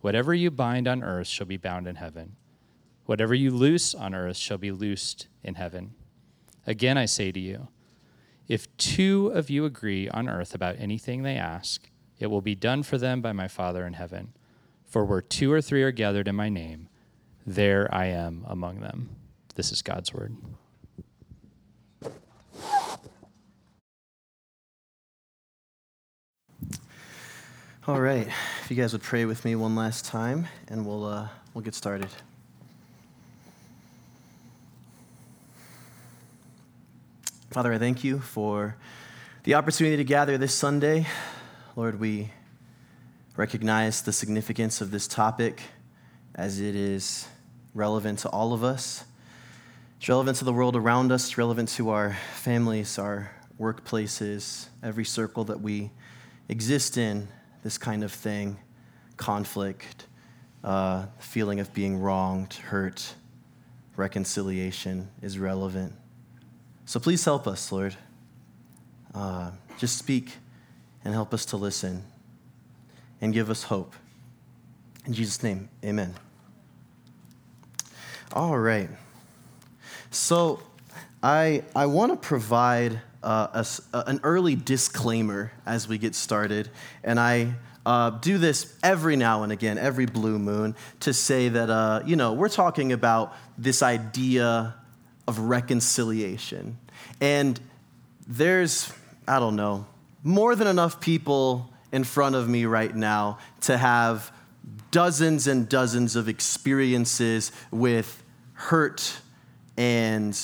whatever you bind on earth shall be bound in heaven. Whatever you loose on earth shall be loosed in heaven. Again, I say to you, if two of you agree on earth about anything they ask, it will be done for them by my Father in heaven. For where two or three are gathered in my name, there I am among them. This is God's word. All right, if you guys would pray with me one last time, and we'll uh, we'll get started. Father, I thank you for the opportunity to gather this Sunday. Lord, we recognize the significance of this topic as it is relevant to all of us. It's relevant to the world around us, it's relevant to our families, our workplaces, every circle that we exist in this kind of thing conflict, uh, feeling of being wronged, hurt, reconciliation is relevant. So please help us, Lord. Uh, just speak and help us to listen and give us hope. In Jesus' name, amen. All right. So I, I want to provide uh, a, an early disclaimer as we get started. And I uh, do this every now and again, every blue moon, to say that, uh, you know, we're talking about this idea of reconciliation. And there's, I don't know, more than enough people in front of me right now to have dozens and dozens of experiences with hurt and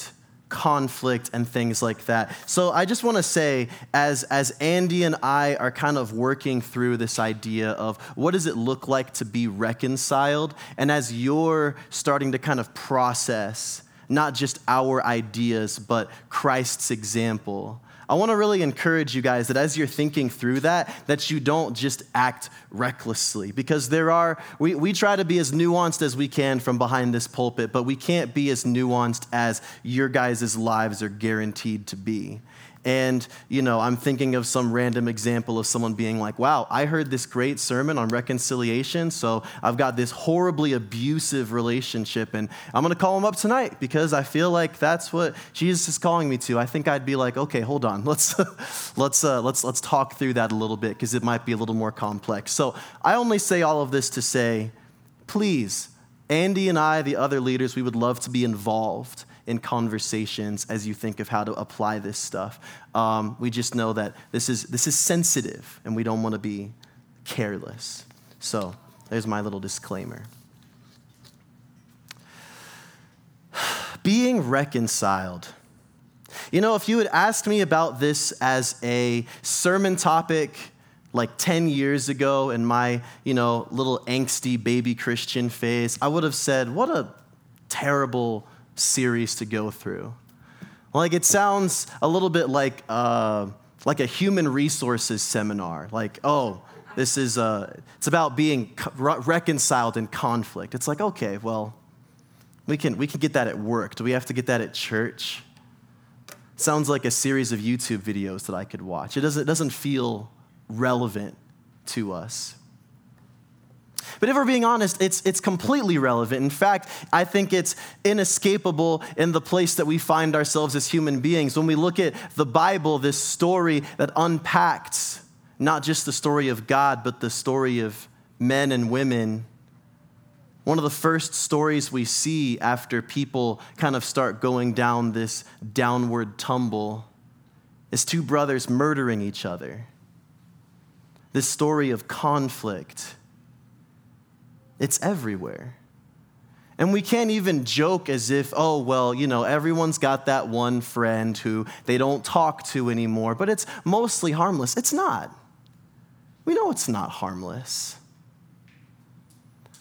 conflict and things like that. So I just want to say, as, as Andy and I are kind of working through this idea of what does it look like to be reconciled, and as you're starting to kind of process not just our ideas, but Christ's example. I want to really encourage you guys that as you're thinking through that, that you don't just act recklessly. Because there are, we, we try to be as nuanced as we can from behind this pulpit, but we can't be as nuanced as your guys' lives are guaranteed to be. And, you know, I'm thinking of some random example of someone being like, wow, I heard this great sermon on reconciliation, so I've got this horribly abusive relationship, and I'm going to call him up tonight because I feel like that's what Jesus is calling me to. I think I'd be like, okay, hold on, let's, let's, uh, let's, let's talk through that a little bit because it might be a little more complex. So I only say all of this to say, please, Andy and I, the other leaders, we would love to be involved in conversations as you think of how to apply this stuff. Um, we just know that this is, this is sensitive and we don't want to be careless. So there's my little disclaimer. Being reconciled. You know, if you had asked me about this as a sermon topic like 10 years ago in my, you know, little angsty baby Christian phase, I would have said, what a terrible series to go through. Like it sounds a little bit like uh, like a human resources seminar. Like, oh, this is uh, it's about being reconciled in conflict. It's like, okay, well, we can we can get that at work. Do we have to get that at church? Sounds like a series of YouTube videos that I could watch. It doesn't it doesn't feel relevant to us. But if we're being honest, it's, it's completely relevant. In fact, I think it's inescapable in the place that we find ourselves as human beings. When we look at the Bible, this story that unpacks not just the story of God, but the story of men and women. One of the first stories we see after people kind of start going down this downward tumble is two brothers murdering each other. This story of conflict it's everywhere. And we can't even joke as if, oh, well, you know, everyone's got that one friend who they don't talk to anymore, but it's mostly harmless. It's not. We know it's not harmless.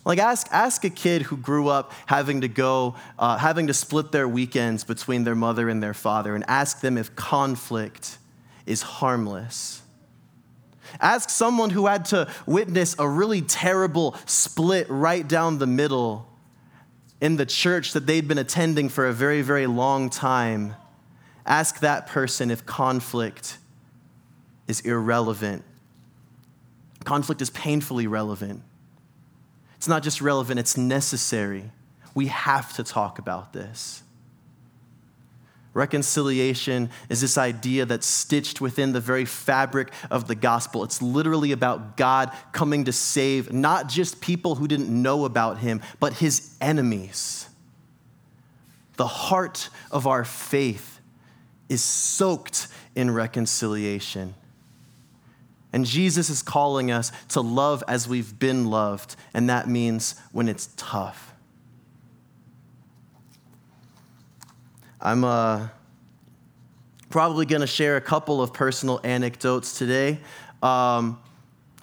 Like ask, ask a kid who grew up having to go, uh, having to split their weekends between their mother and their father, and ask them if conflict is harmless. Ask someone who had to witness a really terrible split right down the middle in the church that they'd been attending for a very, very long time. Ask that person if conflict is irrelevant. Conflict is painfully relevant. It's not just relevant, it's necessary. We have to talk about this. Reconciliation is this idea that's stitched within the very fabric of the gospel. It's literally about God coming to save not just people who didn't know about him, but his enemies. The heart of our faith is soaked in reconciliation. And Jesus is calling us to love as we've been loved, and that means when it's tough. I'm uh, probably going to share a couple of personal anecdotes today. Um,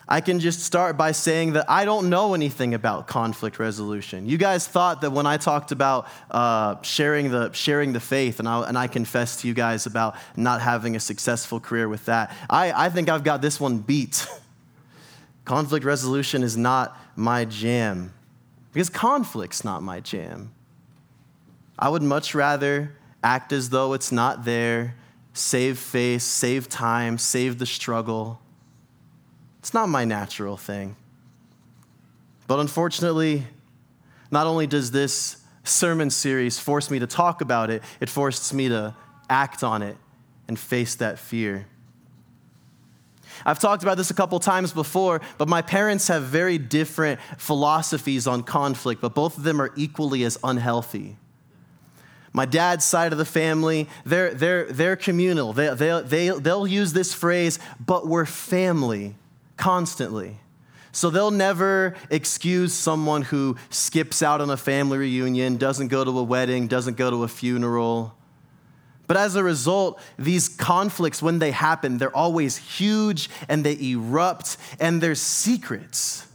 I can just start by saying that I don't know anything about conflict resolution. You guys thought that when I talked about uh, sharing, the, sharing the faith, and I, and I confessed to you guys about not having a successful career with that, I, I think I've got this one beat. conflict resolution is not my jam, because conflict's not my jam. I would much rather act as though it's not there, save face, save time, save the struggle it's not my natural thing. But unfortunately, not only does this sermon series force me to talk about it, it forces me to act on it and face that fear. I've talked about this a couple times before, but my parents have very different philosophies on conflict, but both of them are equally as unhealthy. My dad's side of the family, they're, they're, they're communal. They, they, they, they'll use this phrase, but we're family constantly. So they'll never excuse someone who skips out on a family reunion, doesn't go to a wedding, doesn't go to a funeral. But as a result, these conflicts, when they happen, they're always huge and they erupt and there's secrets.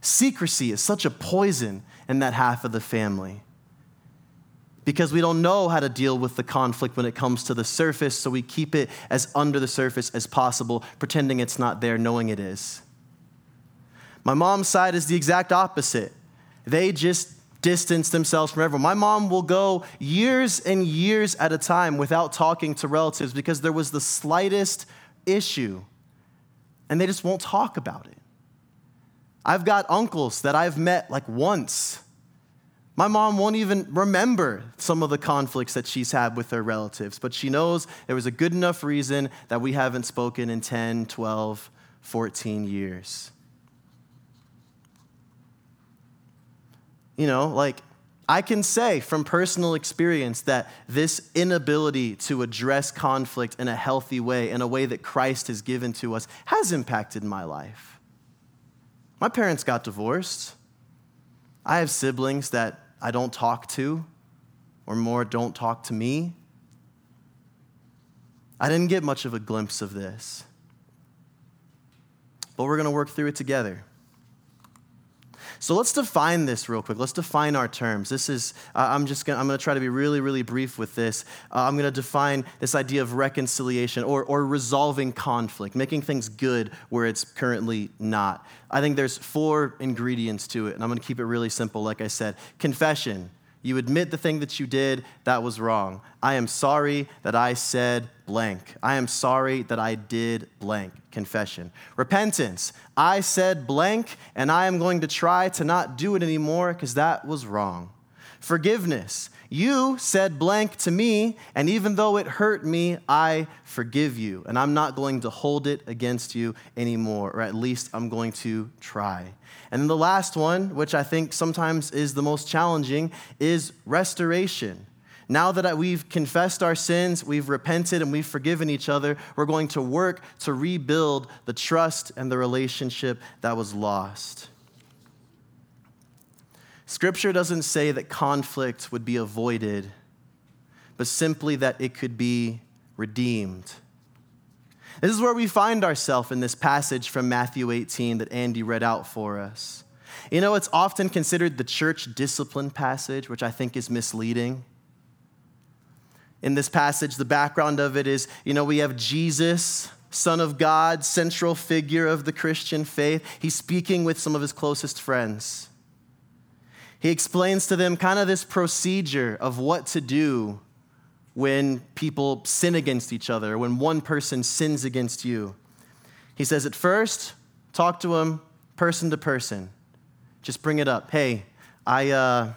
Secrecy is such a poison in that half of the family because we don't know how to deal with the conflict when it comes to the surface, so we keep it as under the surface as possible, pretending it's not there, knowing it is. My mom's side is the exact opposite. They just distance themselves from everyone. My mom will go years and years at a time without talking to relatives because there was the slightest issue and they just won't talk about it. I've got uncles that I've met like once my mom won't even remember some of the conflicts that she's had with her relatives, but she knows there was a good enough reason that we haven't spoken in 10, 12, 14 years. You know, like, I can say from personal experience that this inability to address conflict in a healthy way, in a way that Christ has given to us, has impacted my life. My parents got divorced. I have siblings that I don't talk to, or more, don't talk to me. I didn't get much of a glimpse of this. But we're going to work through it together. So let's define this real quick. Let's define our terms. This is, uh, I'm just gonna, I'm gonna try to be really, really brief with this. Uh, I'm gonna define this idea of reconciliation or, or resolving conflict, making things good where it's currently not. I think there's four ingredients to it, and I'm gonna keep it really simple, like I said. Confession, you admit the thing that you did, that was wrong. I am sorry that I said blank. I am sorry that I did blank. Confession. Repentance. I said blank, and I am going to try to not do it anymore because that was wrong. Forgiveness. You said blank to me, and even though it hurt me, I forgive you. And I'm not going to hold it against you anymore, or at least I'm going to try. And then the last one, which I think sometimes is the most challenging, is restoration. Now that we've confessed our sins, we've repented, and we've forgiven each other, we're going to work to rebuild the trust and the relationship that was lost. Scripture doesn't say that conflict would be avoided, but simply that it could be redeemed. This is where we find ourselves in this passage from Matthew 18 that Andy read out for us. You know, it's often considered the church discipline passage, which I think is misleading. In this passage, the background of it is you know, we have Jesus, Son of God, central figure of the Christian faith. He's speaking with some of his closest friends. He explains to them kind of this procedure of what to do when people sin against each other, when one person sins against you. He says, at first, talk to him person to person. Just bring it up. Hey, I, uh,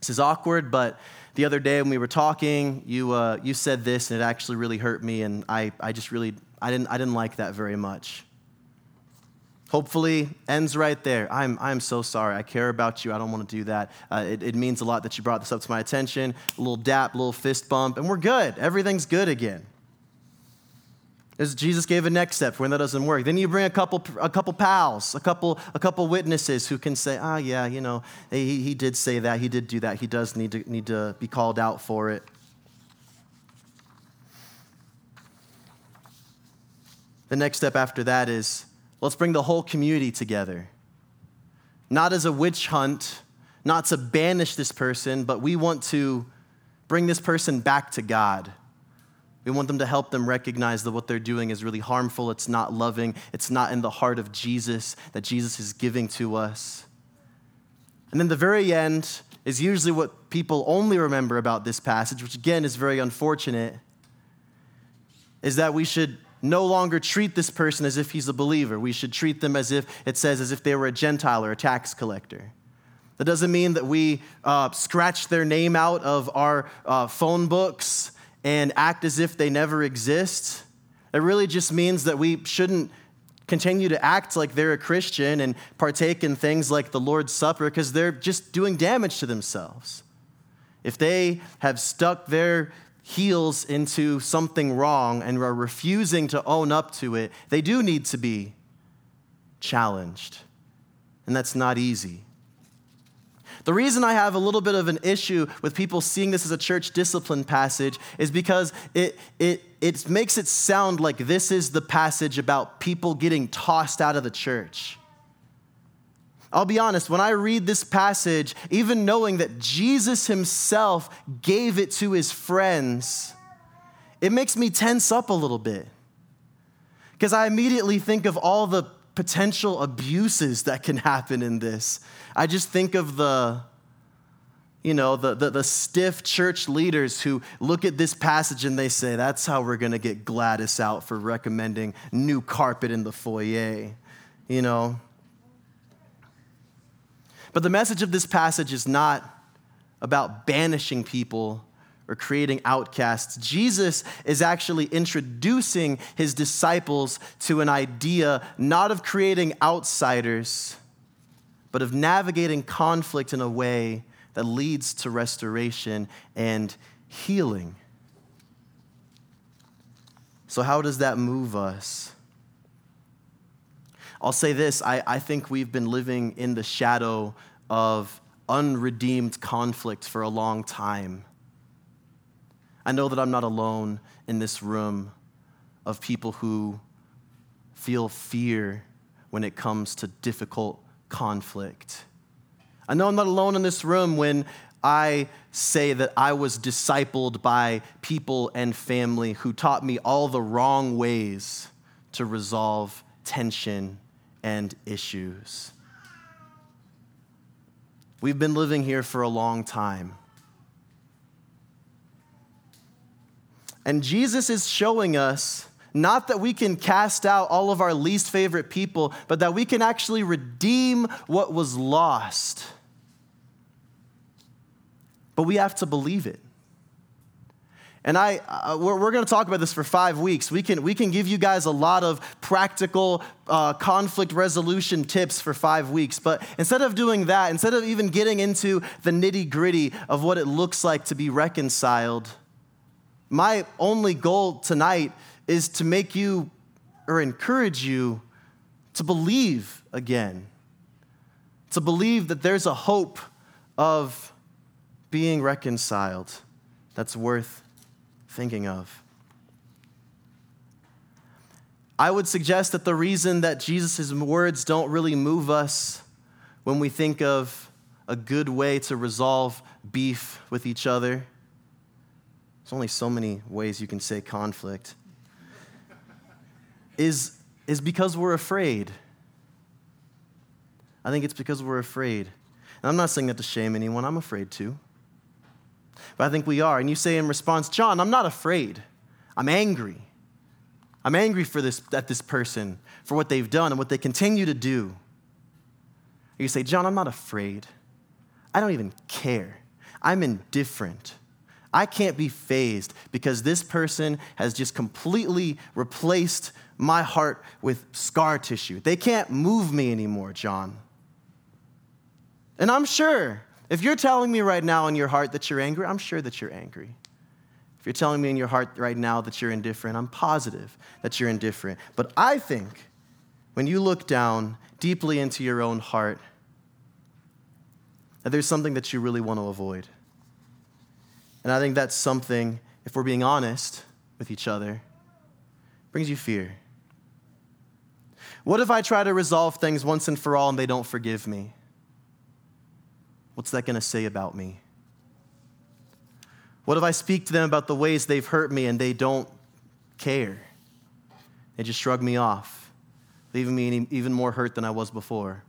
this is awkward, but the other day when we were talking, you, uh, you said this and it actually really hurt me, and I, I just really, I didn't, I didn't like that very much. Hopefully, ends right there. I'm, I'm so sorry. I care about you. I don't want to do that. Uh, it, it means a lot that you brought this up to my attention. A little dap, a little fist bump, and we're good. Everything's good again. As Jesus gave a next step when that doesn't work. Then you bring a couple, a couple pals, a couple, a couple witnesses who can say, ah, oh, yeah, you know, he, he did say that, he did do that, he does need to, need to be called out for it. The next step after that is let's bring the whole community together. Not as a witch hunt, not to banish this person, but we want to bring this person back to God. We want them to help them recognize that what they're doing is really harmful. It's not loving. It's not in the heart of Jesus that Jesus is giving to us. And then the very end is usually what people only remember about this passage, which again is very unfortunate, is that we should no longer treat this person as if he's a believer. We should treat them as if it says, as if they were a Gentile or a tax collector. That doesn't mean that we uh, scratch their name out of our uh, phone books and act as if they never exist. It really just means that we shouldn't continue to act like they're a Christian and partake in things like the Lord's Supper because they're just doing damage to themselves. If they have stuck their heels into something wrong and are refusing to own up to it, they do need to be challenged. And that's not easy. The reason I have a little bit of an issue with people seeing this as a church discipline passage is because it, it, it makes it sound like this is the passage about people getting tossed out of the church. I'll be honest, when I read this passage, even knowing that Jesus himself gave it to his friends, it makes me tense up a little bit. Because I immediately think of all the potential abuses that can happen in this. I just think of the, you know, the, the, the, stiff church leaders who look at this passage and they say, that's how we're going to get Gladys out for recommending new carpet in the foyer, you know. But the message of this passage is not about banishing people or creating outcasts. Jesus is actually introducing his disciples to an idea not of creating outsiders, but of navigating conflict in a way that leads to restoration and healing. So, how does that move us? I'll say this I, I think we've been living in the shadow of unredeemed conflict for a long time. I know that I'm not alone in this room of people who feel fear when it comes to difficult conflict. I know I'm not alone in this room when I say that I was discipled by people and family who taught me all the wrong ways to resolve tension and issues. We've been living here for a long time. And Jesus is showing us not that we can cast out all of our least favorite people, but that we can actually redeem what was lost. But we have to believe it. And I, uh, we're, we're going to talk about this for five weeks. We can, we can give you guys a lot of practical uh, conflict resolution tips for five weeks. But instead of doing that, instead of even getting into the nitty gritty of what it looks like to be reconciled, my only goal tonight is to make you or encourage you to believe again, to believe that there's a hope of being reconciled that's worth thinking of. I would suggest that the reason that Jesus' words don't really move us when we think of a good way to resolve beef with each other. There's only so many ways you can say conflict. is, is because we're afraid. I think it's because we're afraid. And I'm not saying that to shame anyone, I'm afraid too. But I think we are. And you say in response, John, I'm not afraid. I'm angry. I'm angry for this, at this person, for what they've done and what they continue to do. You say, John, I'm not afraid. I don't even care. I'm indifferent. I can't be fazed because this person has just completely replaced my heart with scar tissue. They can't move me anymore, John. And I'm sure if you're telling me right now in your heart that you're angry, I'm sure that you're angry. If you're telling me in your heart right now that you're indifferent, I'm positive that you're indifferent. But I think when you look down deeply into your own heart, that there's something that you really want to avoid. And I think that's something, if we're being honest with each other, brings you fear. What if I try to resolve things once and for all and they don't forgive me? What's that going to say about me? What if I speak to them about the ways they've hurt me and they don't care? They just shrug me off, leaving me even more hurt than I was before.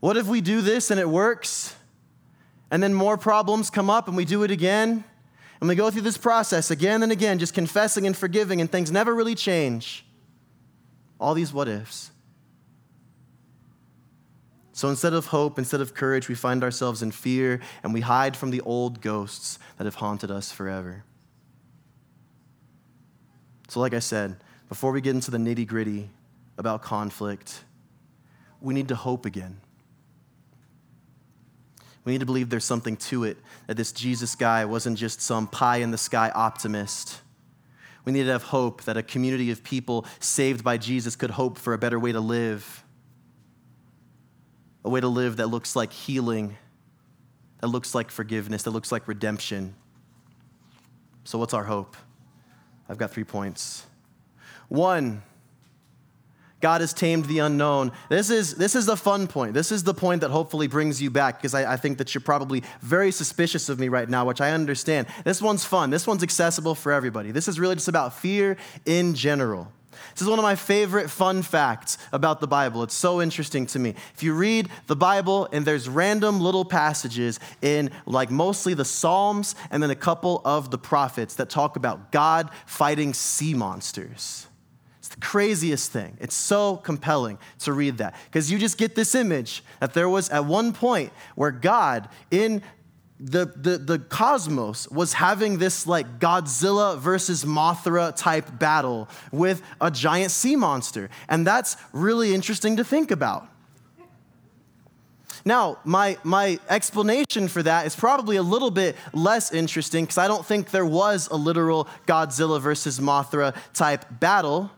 What if we do this and it works, and then more problems come up and we do it again, and we go through this process again and again, just confessing and forgiving, and things never really change? All these what ifs. So instead of hope, instead of courage, we find ourselves in fear and we hide from the old ghosts that have haunted us forever. So, like I said, before we get into the nitty gritty about conflict, we need to hope again. We need to believe there's something to it, that this Jesus guy wasn't just some pie in the sky optimist. We need to have hope that a community of people saved by Jesus could hope for a better way to live a way to live that looks like healing, that looks like forgiveness, that looks like redemption. So, what's our hope? I've got three points. One, God has tamed the unknown. This is, this is the fun point. This is the point that hopefully brings you back because I, I think that you're probably very suspicious of me right now, which I understand. This one's fun. This one's accessible for everybody. This is really just about fear in general. This is one of my favorite fun facts about the Bible. It's so interesting to me. If you read the Bible and there's random little passages in like mostly the Psalms and then a couple of the prophets that talk about God fighting sea monsters. The craziest thing. It's so compelling to read that because you just get this image that there was at one point where God in the, the, the cosmos was having this like Godzilla versus Mothra type battle with a giant sea monster. And that's really interesting to think about. Now, my, my explanation for that is probably a little bit less interesting because I don't think there was a literal Godzilla versus Mothra type battle,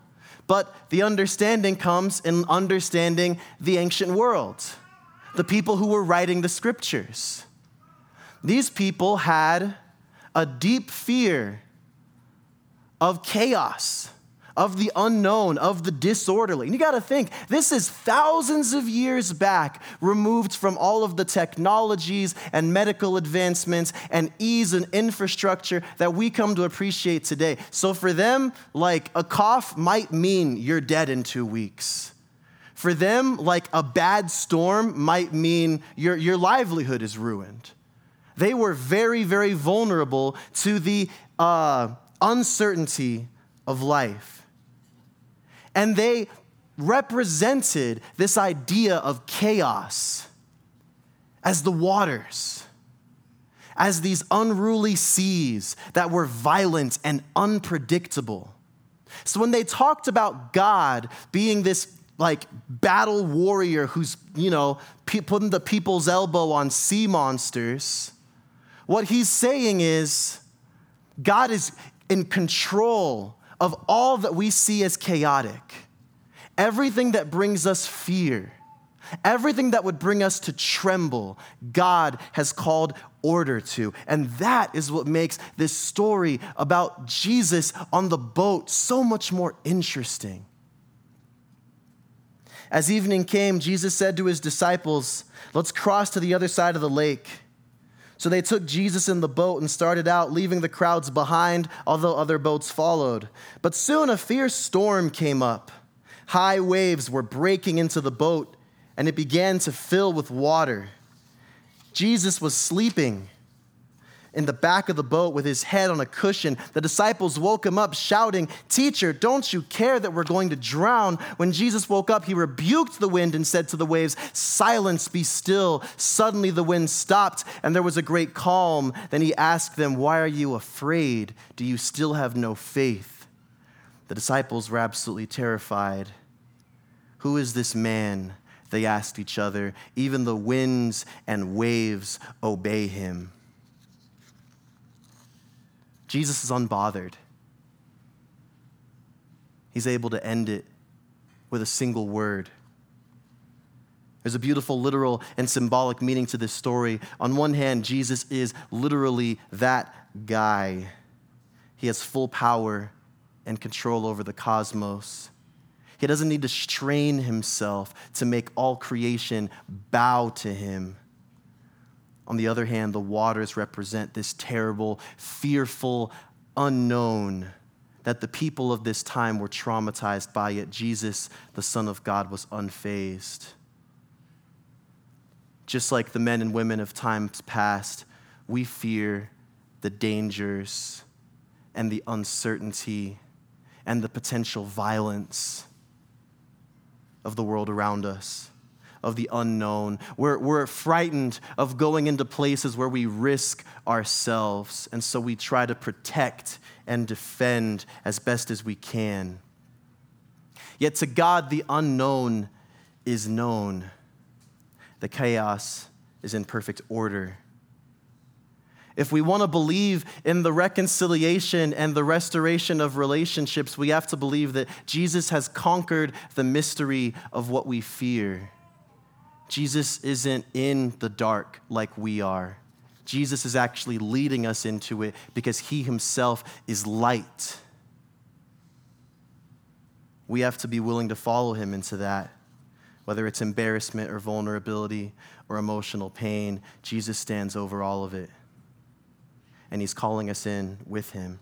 but the understanding comes in understanding the ancient world, the people who were writing the scriptures. These people had a deep fear of chaos, of the unknown, of the disorderly. And you got to think, this is thousands of years back, removed from all of the technologies and medical advancements and ease and infrastructure that we come to appreciate today. So for them, like a cough might mean you're dead in two weeks. For them, like a bad storm might mean your, your livelihood is ruined they were very, very vulnerable to the uh, uncertainty of life. And they represented this idea of chaos as the waters, as these unruly seas that were violent and unpredictable. So when they talked about God being this like battle warrior who's, you know, putting the people's elbow on sea monsters, what he's saying is God is in control of all that we see as chaotic. Everything that brings us fear, everything that would bring us to tremble, God has called order to. And that is what makes this story about Jesus on the boat so much more interesting. As evening came, Jesus said to his disciples, Let's cross to the other side of the lake. So they took Jesus in the boat and started out, leaving the crowds behind, although other boats followed. But soon a fierce storm came up. High waves were breaking into the boat, and it began to fill with water. Jesus was sleeping in the back of the boat with his head on a cushion. The disciples woke him up, shouting, Teacher, don't you care that we're going to drown? When Jesus woke up, he rebuked the wind and said to the waves, Silence, be still. Suddenly the wind stopped, and there was a great calm. Then he asked them, Why are you afraid? Do you still have no faith? The disciples were absolutely terrified. Who is this man? They asked each other. Even the winds and waves obey him. Jesus is unbothered. He's able to end it with a single word. There's a beautiful literal and symbolic meaning to this story. On one hand, Jesus is literally that guy. He has full power and control over the cosmos. He doesn't need to strain himself to make all creation bow to him. On the other hand, the waters represent this terrible, fearful unknown that the people of this time were traumatized by, yet Jesus, the Son of God, was unfazed. Just like the men and women of times past, we fear the dangers and the uncertainty and the potential violence of the world around us of the unknown. We're, we're frightened of going into places where we risk ourselves. And so we try to protect and defend as best as we can. Yet to God, the unknown is known, the chaos is in perfect order. If we want to believe in the reconciliation and the restoration of relationships, we have to believe that Jesus has conquered the mystery of what we fear. Jesus isn't in the dark like we are. Jesus is actually leading us into it because he himself is light. We have to be willing to follow him into that. Whether it's embarrassment or vulnerability or emotional pain, Jesus stands over all of it. And he's calling us in with him.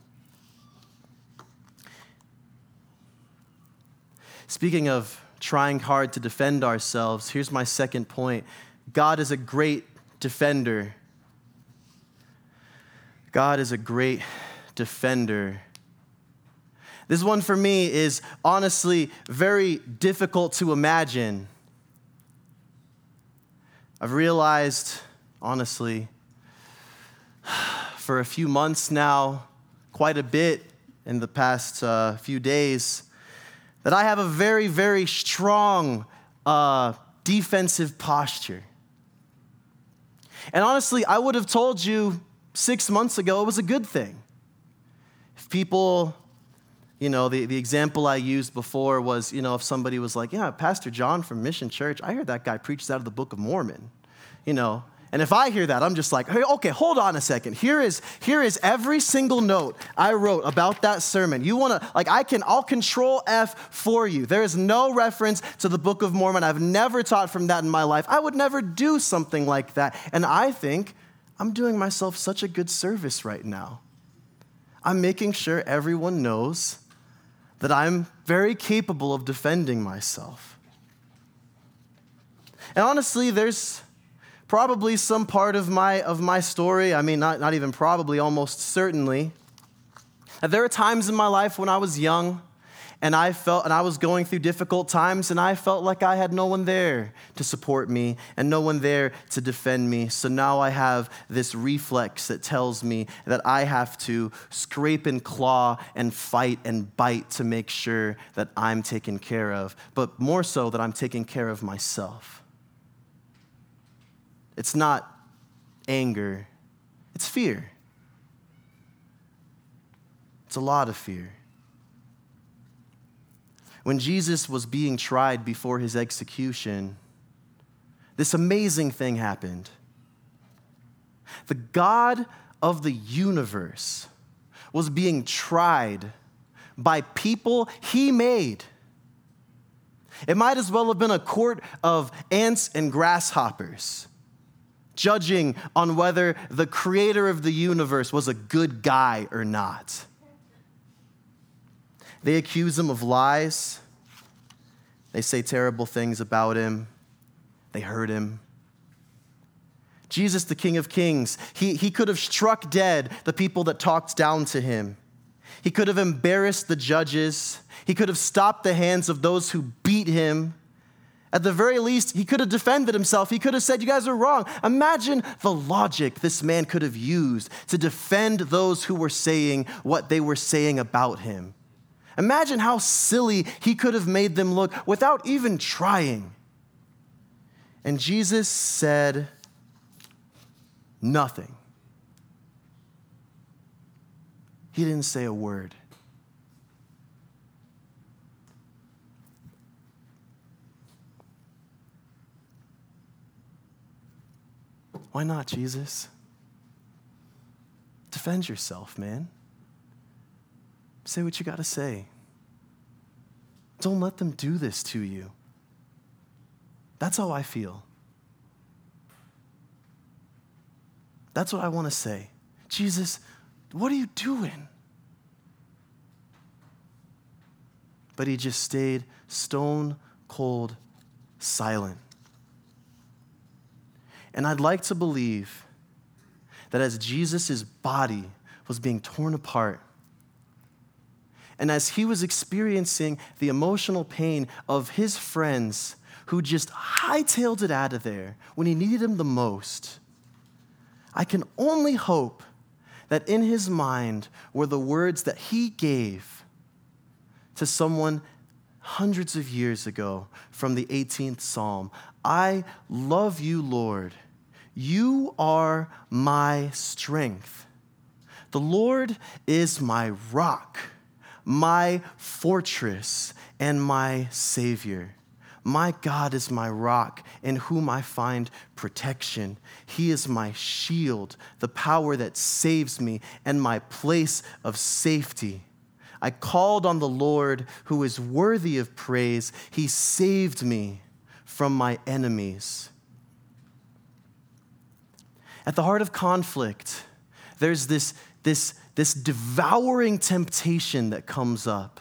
Speaking of trying hard to defend ourselves, here's my second point God is a great defender. God is a great defender. This one for me is honestly very difficult to imagine. I've realized, honestly, for a few months now, quite a bit in the past uh, few days, that I have a very, very strong uh, defensive posture. And honestly, I would have told you six months ago it was a good thing. If people, you know, the, the example I used before was, you know, if somebody was like, yeah, Pastor John from Mission Church, I heard that guy preaches out of the Book of Mormon. You know, and if I hear that, I'm just like, hey, okay, hold on a second. Here is, here is every single note I wrote about that sermon. You wanna, like, I can, I'll control F for you. There is no reference to the Book of Mormon. I've never taught from that in my life. I would never do something like that. And I think I'm doing myself such a good service right now. I'm making sure everyone knows that I'm very capable of defending myself. And honestly, there's, probably some part of my, of my story, I mean, not, not even probably, almost certainly, that there are times in my life when I was young and I felt, and I was going through difficult times, and I felt like I had no one there to support me and no one there to defend me. So now I have this reflex that tells me that I have to scrape and claw and fight and bite to make sure that I'm taken care of, but more so that I'm taking care of myself. It's not anger, it's fear. It's a lot of fear. When Jesus was being tried before his execution, this amazing thing happened. The God of the universe was being tried by people he made It might as well have been a court of ants and grasshoppers, judging on whether the creator of the universe was a good guy or not. They accuse him of lies. They say terrible things about him. They hurt him. Jesus, the King of Kings, he, he could have struck dead the people that talked down to him. He could have embarrassed the judges. He could have stopped the hands of those who beat him. At the very least, he could have defended himself. He could have said, You guys are wrong. Imagine the logic this man could have used to defend those who were saying what they were saying about him. Imagine how silly he could have made them look without even trying. And Jesus said nothing. He didn't say a word. Why not, Jesus? Defend yourself, man. Say what you got to say. Don't let them do this to you. That's how I feel. That's what I want to say. Jesus, what are you doing? But he just stayed stone cold silent. And I'd like to believe that as Jesus' body was being torn apart, and as he was experiencing the emotional pain of his friends who just hightailed it out of there when he needed him the most, I can only hope that in his mind were the words that he gave to someone hundreds of years ago from the 18th Psalm I love you, Lord. You are my strength. The Lord is my rock my fortress and my Savior. My God is my rock in whom I find protection. He is my shield, the power that saves me, and my place of safety. I called on the Lord who is worthy of praise. He saved me from my enemies. At the heart of conflict, there's this, this this devouring temptation that comes up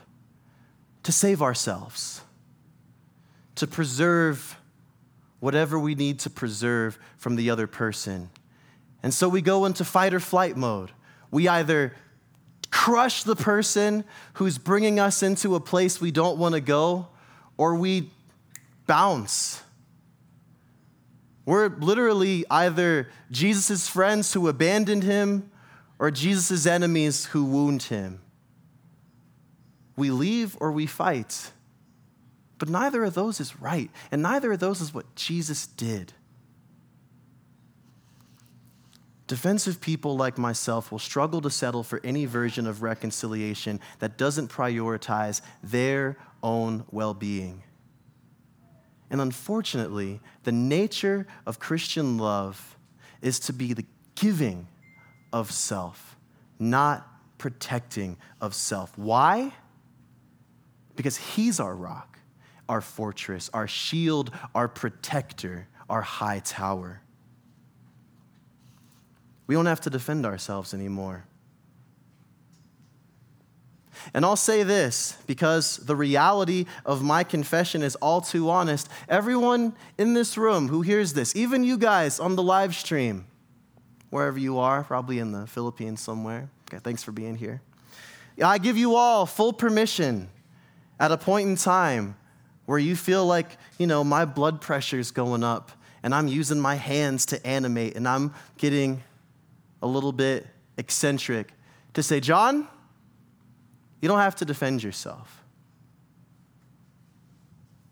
to save ourselves, to preserve whatever we need to preserve from the other person. And so we go into fight or flight mode. We either crush the person who's bringing us into a place we don't want to go, or we bounce. We're literally either Jesus' friends who abandoned him or Jesus' enemies who wound him. We leave or we fight. But neither of those is right, and neither of those is what Jesus did. Defensive people like myself will struggle to settle for any version of reconciliation that doesn't prioritize their own well being. And unfortunately, the nature of Christian love is to be the giving of self, not protecting of self. Why? Because He's our rock, our fortress, our shield, our protector, our high tower. We don't have to defend ourselves anymore. And I'll say this because the reality of my confession is all too honest. Everyone in this room who hears this, even you guys on the live stream, wherever you are, probably in the Philippines somewhere. Okay, thanks for being here. I give you all full permission at a point in time where you feel like, you know, my blood pressure is going up and I'm using my hands to animate and I'm getting a little bit eccentric to say, John, you don't have to defend yourself.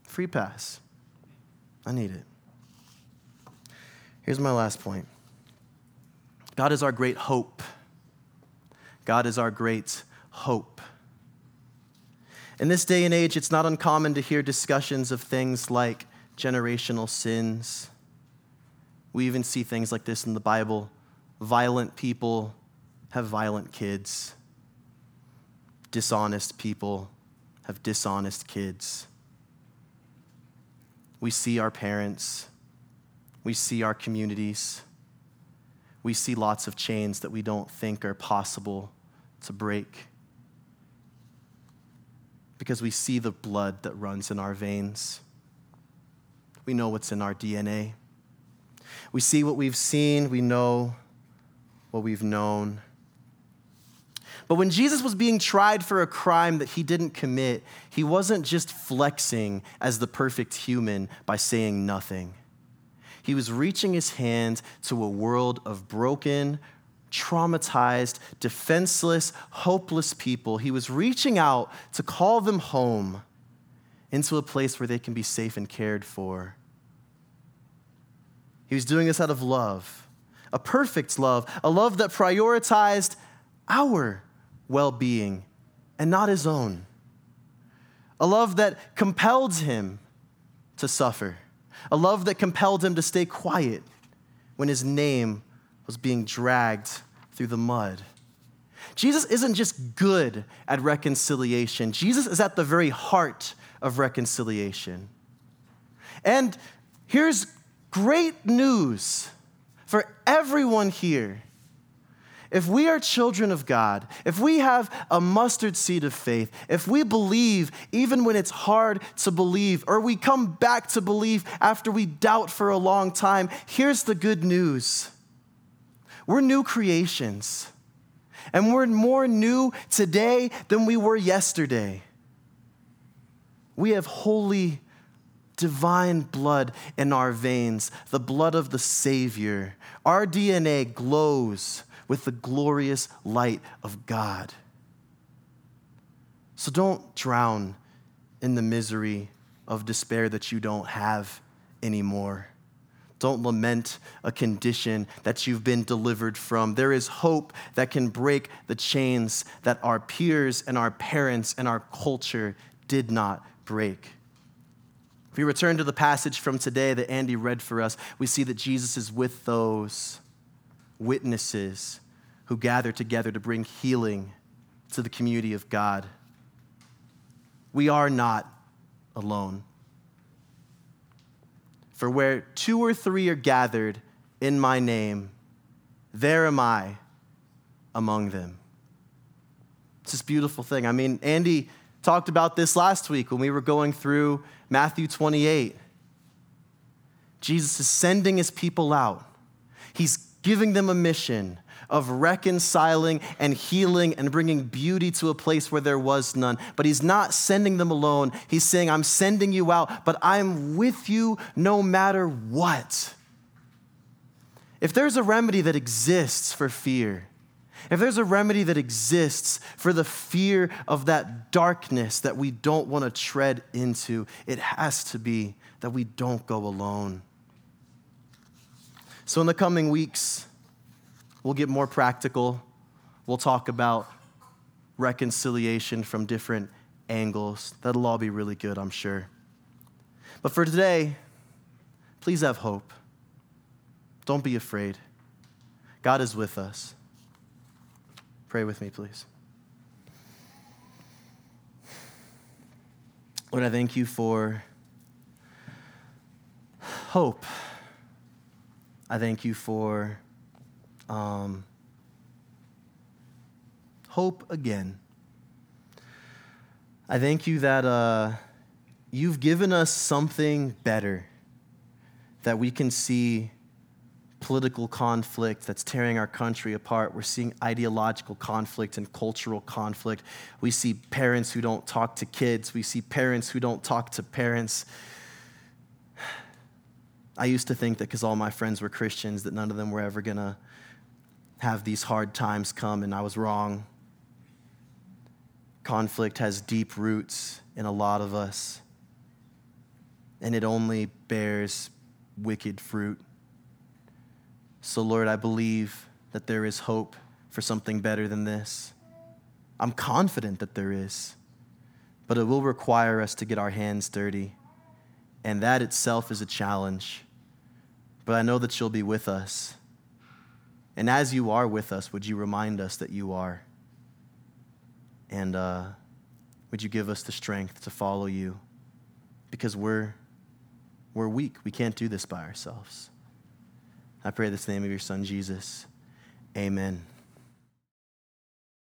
Free pass. I need it. Here's my last point. God is our great hope. God is our great hope. In this day and age, it's not uncommon to hear discussions of things like generational sins. We even see things like this in the Bible. Violent people have violent kids, dishonest people have dishonest kids. We see our parents, we see our communities, we see lots of chains that we don't think are possible to break because we see the blood that runs in our veins. We know what's in our DNA. We see what we've seen, we know what we've known. But when Jesus was being tried for a crime that he didn't commit, he wasn't just flexing as the perfect human by saying nothing. He was reaching his hand to a world of broken, traumatized, defenseless, hopeless people. He was reaching out to call them home into a place where they can be safe and cared for. He was doing this out of love, a perfect love, a love that prioritized our well being and not his own, a love that compelled him to suffer, a love that compelled him to stay quiet when his name was being dragged through the mud. Jesus isn't just good at reconciliation, Jesus is at the very heart of reconciliation. And here's great news for everyone here. If we are children of God, if we have a mustard seed of faith, if we believe even when it's hard to believe, or we come back to believe after we doubt for a long time, here's the good news we're new creations, and we're more new today than we were yesterday. We have holy divine blood in our veins, the blood of the Savior. Our DNA glows with the glorious light of God. So don't drown in the misery of despair that you don't have anymore. Don't lament a condition that you've been delivered from. There is hope that can break the chains that our peers and our parents and our culture did not break. If we return to the passage from today that Andy read for us, we see that Jesus is with those witnesses who gather together to bring healing to the community of God. We are not alone. For where two or three are gathered in my name, there am I among them. It's this beautiful thing. I mean, Andy talked about this last week when we were going through Matthew 28. Jesus is sending his people out, he's giving them a mission of reconciling and healing and bringing beauty to a place where there was none. But he's not sending them alone. He's saying, I'm sending you out, but I'm with you no matter what. If there's a remedy that exists for fear, if there's a remedy that exists for the fear of that darkness that we don't want to tread into, it has to be that we don't go alone. So, in the coming weeks, we'll get more practical. We'll talk about reconciliation from different angles. That'll all be really good, I'm sure. But for today, please have hope. Don't be afraid. God is with us. Pray with me, please. Lord, I thank you for hope. I thank you for um, hope again. I thank you that uh, you've given us something better that we can see political conflict that's tearing our country apart. We're seeing ideological conflict and cultural conflict. We see parents who don't talk to kids. We see parents who don't talk to parents. I used to think that because all my friends were Christians, that none of them were ever going to have these hard times come, and I was wrong. Conflict has deep roots in a lot of us, and it only bears wicked fruit. So, Lord, I believe that there is hope for something better than this. I'm confident that there is, but it will require us to get our hands dirty. And that itself is a challenge. But I know that you'll be with us. And as you are with us, would you remind us that you are? And uh, would you give us the strength to follow you? Because we're, We're weak. We can't do this by ourselves. I pray this name of your son, Jesus. Amen.